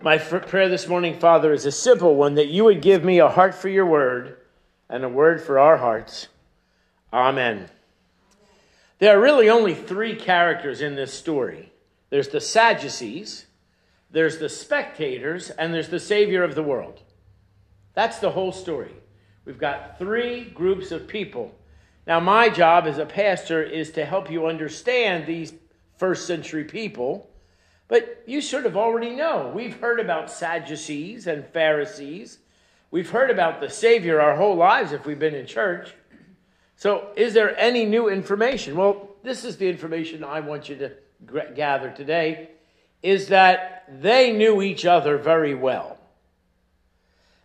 My prayer this morning, Father, is a simple one that you would give me a heart for your word and a word for our hearts. Amen. There are really only three characters in this story there's the Sadducees, there's the spectators, and there's the Savior of the world. That's the whole story. We've got three groups of people. Now, my job as a pastor is to help you understand these first century people but you sort of already know. We've heard about Sadducees and Pharisees. We've heard about the Savior our whole lives if we've been in church. So, is there any new information? Well, this is the information I want you to gather today is that they knew each other very well.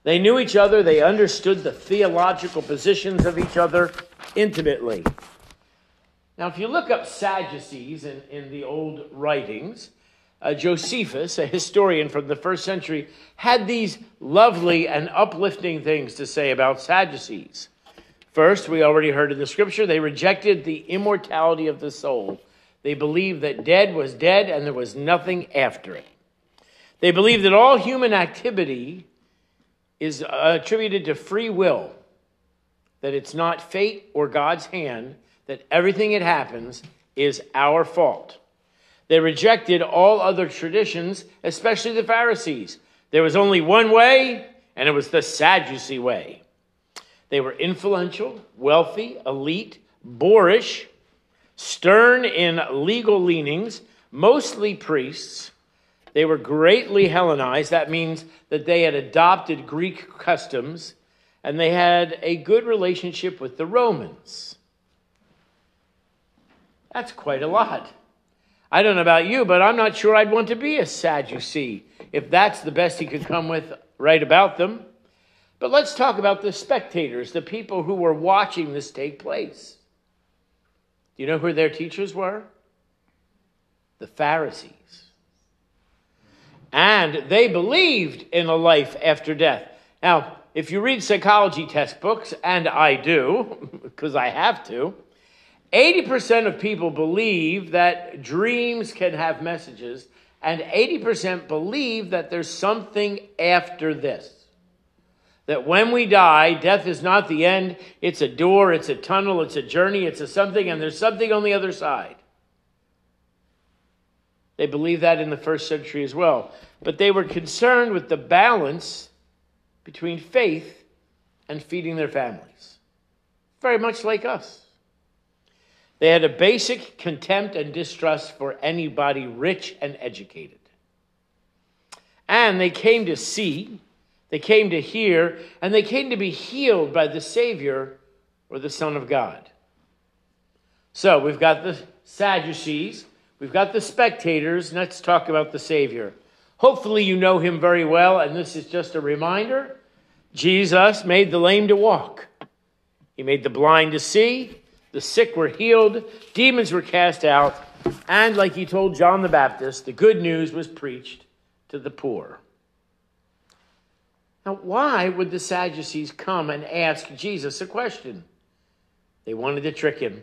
They knew each other, they understood the theological positions of each other intimately. Now, if you look up Sadducees in, in the old writings, uh, Josephus, a historian from the first century, had these lovely and uplifting things to say about Sadducees. First, we already heard in the scripture, they rejected the immortality of the soul. They believed that dead was dead and there was nothing after it. They believed that all human activity is attributed to free will, that it's not fate or God's hand, that everything that happens is our fault. They rejected all other traditions, especially the Pharisees. There was only one way, and it was the Sadducee way. They were influential, wealthy, elite, boorish, stern in legal leanings, mostly priests. They were greatly Hellenized. That means that they had adopted Greek customs and they had a good relationship with the Romans. That's quite a lot. I don't know about you, but I'm not sure I'd want to be a Sadducee if that's the best he could come with right about them. But let's talk about the spectators, the people who were watching this take place. Do you know who their teachers were? The Pharisees. And they believed in a life after death. Now, if you read psychology textbooks, and I do, because I have to, 80% of people believe that dreams can have messages, and 80% believe that there's something after this. That when we die, death is not the end, it's a door, it's a tunnel, it's a journey, it's a something, and there's something on the other side. They believed that in the first century as well. But they were concerned with the balance between faith and feeding their families. Very much like us. They had a basic contempt and distrust for anybody rich and educated. And they came to see, they came to hear, and they came to be healed by the Savior or the Son of God. So we've got the Sadducees, we've got the spectators. Let's talk about the Savior. Hopefully, you know him very well, and this is just a reminder. Jesus made the lame to walk, he made the blind to see, the sick were healed, demons were cast out, and like he told John the Baptist, the good news was preached to the poor. Now, why would the Sadducees come and ask Jesus a question? They wanted to trick him.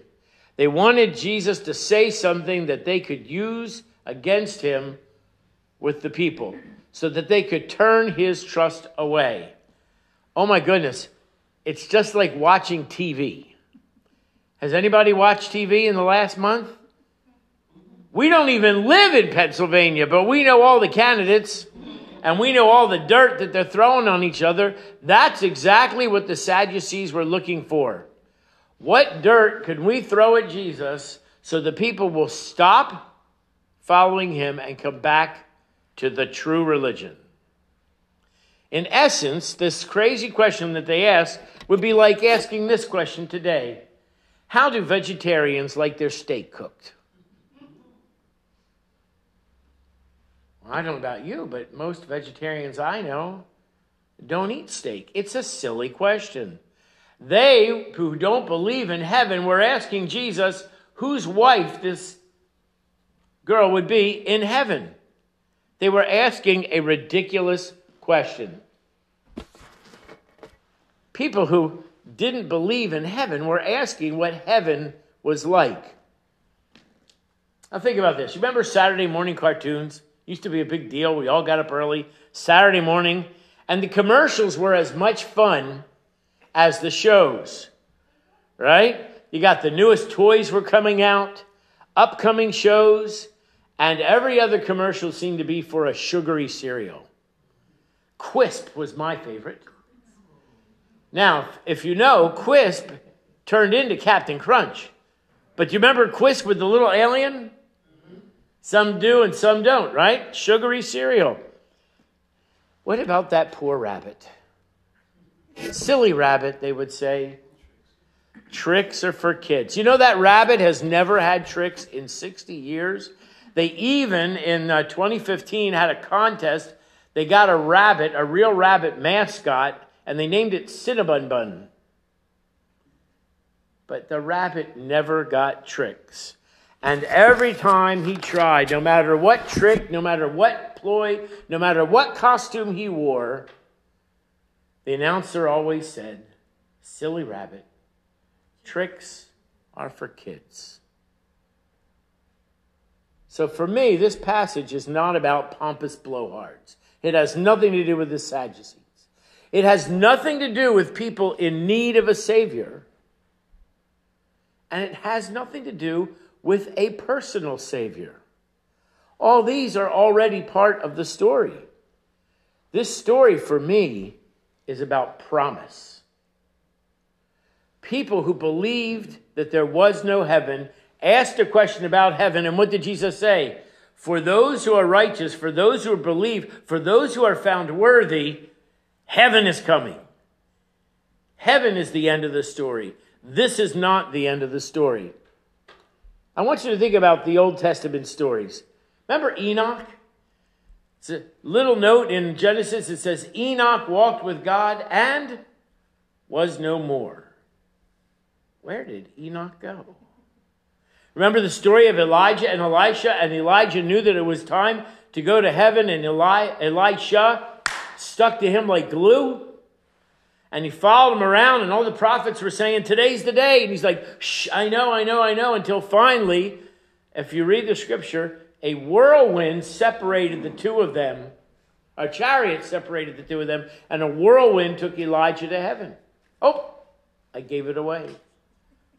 They wanted Jesus to say something that they could use against him with the people so that they could turn his trust away. Oh my goodness, it's just like watching TV. Has anybody watched TV in the last month? We don't even live in Pennsylvania, but we know all the candidates and we know all the dirt that they're throwing on each other. That's exactly what the Sadducees were looking for. What dirt could we throw at Jesus so the people will stop following him and come back to the true religion? In essence, this crazy question that they ask would be like asking this question today how do vegetarians like their steak cooked? Well, I don't know about you, but most vegetarians I know don't eat steak. It's a silly question. They who don't believe in heaven were asking Jesus whose wife this girl would be in heaven. They were asking a ridiculous question. People who didn't believe in heaven were asking what heaven was like. Now, think about this. You remember Saturday morning cartoons? Used to be a big deal. We all got up early Saturday morning, and the commercials were as much fun as the shows, right? You got the newest toys were coming out, upcoming shows, and every other commercial seemed to be for a sugary cereal. Quisp was my favorite. Now, if you know, Quisp turned into Captain Crunch. But you remember Quisp with the little alien? Some do and some don't, right? Sugary cereal. What about that poor rabbit? Silly rabbit, they would say. Tricks are for kids. You know that rabbit has never had tricks in 60 years? They even, in uh, 2015, had a contest. They got a rabbit, a real rabbit mascot, and they named it Cinnabon Bun. But the rabbit never got tricks. And every time he tried, no matter what trick, no matter what ploy, no matter what costume he wore, the announcer always said, Silly rabbit, tricks are for kids. So for me, this passage is not about pompous blowhards. It has nothing to do with the Sadducees. It has nothing to do with people in need of a Savior. And it has nothing to do with a personal Savior. All these are already part of the story. This story for me is about promise. People who believed that there was no heaven asked a question about heaven, and what did Jesus say? For those who are righteous, for those who believe, for those who are found worthy, heaven is coming. Heaven is the end of the story. This is not the end of the story. I want you to think about the Old Testament stories. Remember Enoch? It's a little note in Genesis. It says, Enoch walked with God and was no more. Where did Enoch go? Remember the story of Elijah and Elisha, and Elijah knew that it was time to go to heaven, and Eli- Elisha stuck to him like glue. And he followed him around, and all the prophets were saying, Today's the day. And he's like, Shh, I know, I know, I know. Until finally, if you read the scripture, a whirlwind separated the two of them. A chariot separated the two of them, and a whirlwind took Elijah to heaven. Oh, I gave it away.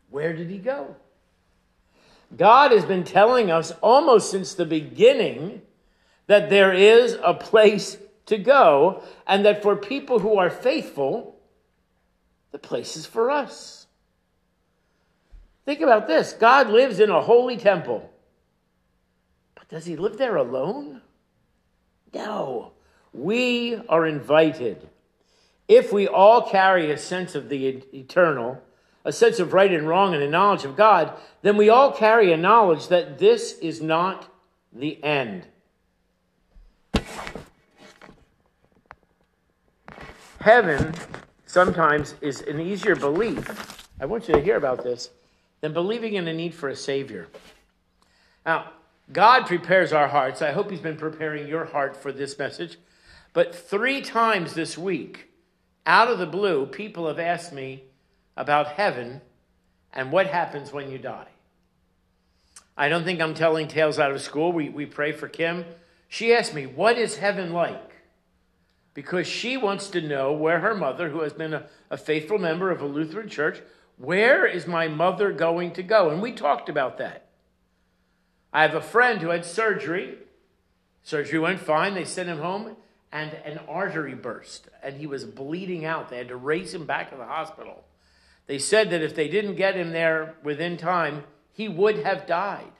Where did he go? God has been telling us almost since the beginning that there is a place to go, and that for people who are faithful, the place is for us. Think about this God lives in a holy temple. But does he live there alone? No. We are invited. If we all carry a sense of the eternal, a sense of right and wrong, and a knowledge of God, then we all carry a knowledge that this is not the end. Heaven sometimes is an easier belief. I want you to hear about this than believing in the need for a Savior. Now, God prepares our hearts. I hope He's been preparing your heart for this message. But three times this week, out of the blue, people have asked me about heaven and what happens when you die. I don't think I'm telling tales out of school. We, we pray for Kim. She asked me, What is heaven like? Because she wants to know where her mother, who has been a, a, faithful member of a Lutheran church, where is my mother going to go? And we talked about that. I have a friend who had surgery. Surgery went fine. They sent him home, and an artery burst, and he was bleeding out. They had to race him back to the hospital. They said that if they didn't get him there within time, he would have died.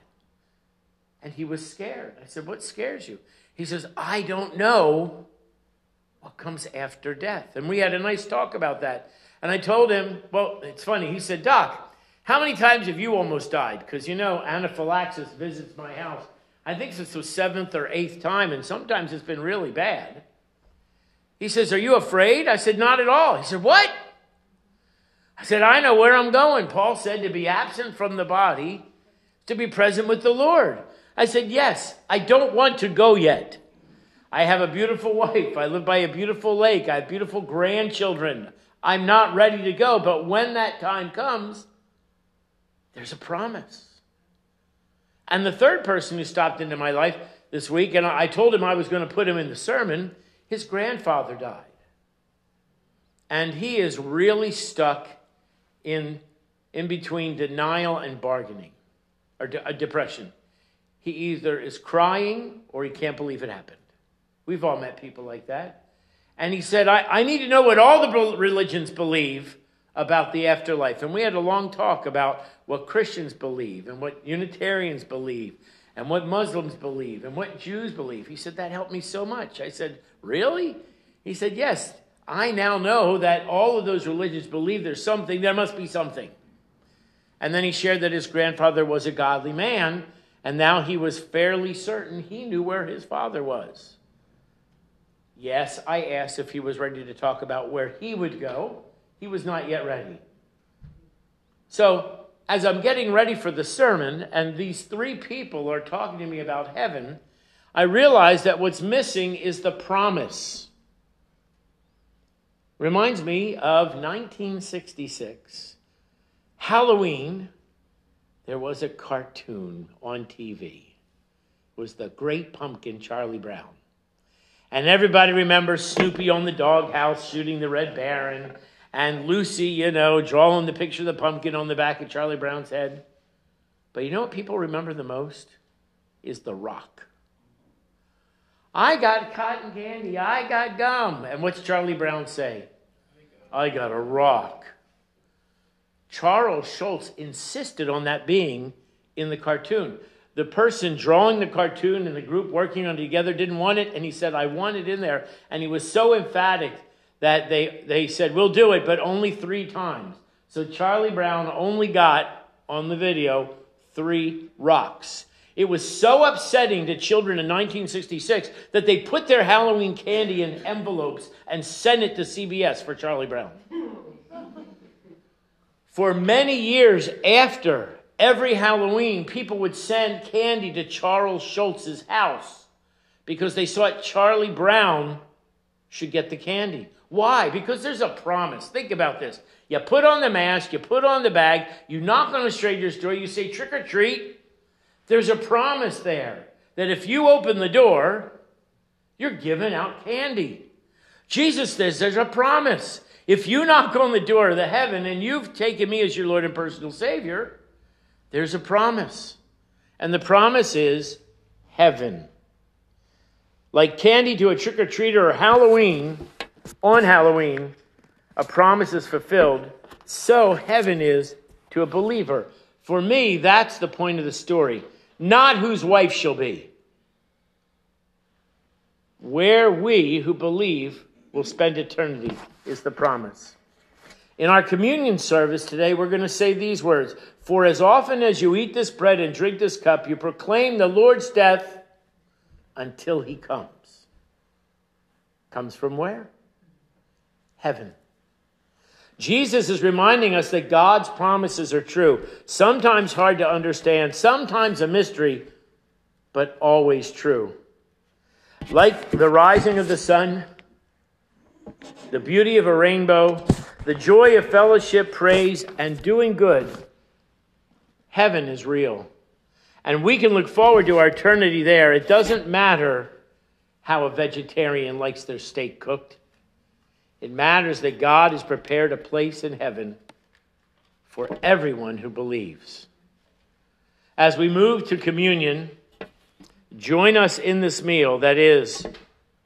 And he was scared. I said, What scares you? He says, I don't know what comes after death? And we had a nice talk about that. And I told him, well, it's funny. He said, Doc, how many times have you almost died? Because you know, anaphylaxis visits my house. I think it's the seventh or eighth time, and sometimes it's been really bad. He says, Are you afraid? I said, Not at all. He said, What? I said, I know where I'm going. Paul said to be absent from the body, to be present with the Lord. I said, Yes, I don't want to go yet. I have a beautiful wife. I live by a beautiful lake. I have beautiful grandchildren. I'm not ready to go, but when that time comes, there's a promise. And the third person who stopped into my life this week, and I told him I was going to put him in the sermon. His grandfather died. And he is really stuck in, in between denial and bargaining, or de- uh, depression. He either is crying or he can't believe it happened. We've all met people like that. And he said, I, I need to know what all the religions believe about the afterlife. And we had a long talk about what Christians believe and what Unitarians believe and what Muslims believe and what Jews believe. He said, That helped me so much. I said, Really? He said, Yes. I now know that all of those religions believe there's something, there must be something. And then he shared that his grandfather was a godly man, and now he was fairly certain he knew where his father was. Yes, I asked if he was ready to talk about where he would go. He was not yet ready. So, as I'm getting ready for the sermon, and these three people are talking to me about heaven, I realize that what's missing is the promise. Reminds me of 1966. Halloween, there was a cartoon on TV. It was the Great Pumpkin, Charlie Brown. And everybody remembers Snoopy on the doghouse shooting the Red Baron, and Lucy, you know, drawing the picture of the pumpkin on the back of Charlie Brown's head. But you know what people remember the most? Is the rock. I got cotton candy, I got gum. And what's Charlie Brown say? I got a rock. Charles Schulz insisted on that being in the cartoon the person drawing the cartoon and the group working on it together didn't want it, and he said, I want it in there. And he was so emphatic that they, they said, We'll do it, but only three times. So Charlie Brown only got on the video three rocks. It was so upsetting to children in 1966 that they put their Halloween candy in envelopes and sent it to CBS for Charlie Brown. For many years after every Halloween, people would send candy to Charles Schulz's house because they thought Charlie Brown should get the candy. Why? Because there's a promise. Think about this. You put on the mask, you put on the bag, you knock on a stranger's door, you say trick or treat. There's a promise there that if you open the door, you're giving out candy. Jesus says there's a promise. If you knock on the door of the heaven and you've taken me as your Lord and personal Savior, there's a promise. And the promise is heaven. Like candy to a trick or treater or Halloween, on Halloween, a promise is fulfilled. So heaven is to a believer. For me, that's the point of the story. Not whose wife she'll be. Where we who believe will spend eternity is the promise. In our communion service today, we're going to say these words For as often as you eat this bread and drink this cup, you proclaim the Lord's death until he comes. Comes from where? Heaven. Jesus is reminding us that God's promises are true. Sometimes hard to understand, sometimes a mystery, but always true. Like the rising of the sun, the beauty of a rainbow, the joy of fellowship, praise, and doing good, heaven is real. And we can look forward to our eternity there. It doesn't matter how a vegetarian likes their steak cooked. It matters that God has prepared a place in heaven for everyone who believes. As we move to communion, join us in this meal that is,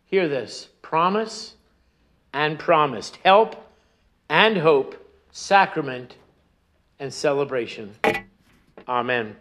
hear this, promise and promised, help and hope, sacrament and celebration. Amen.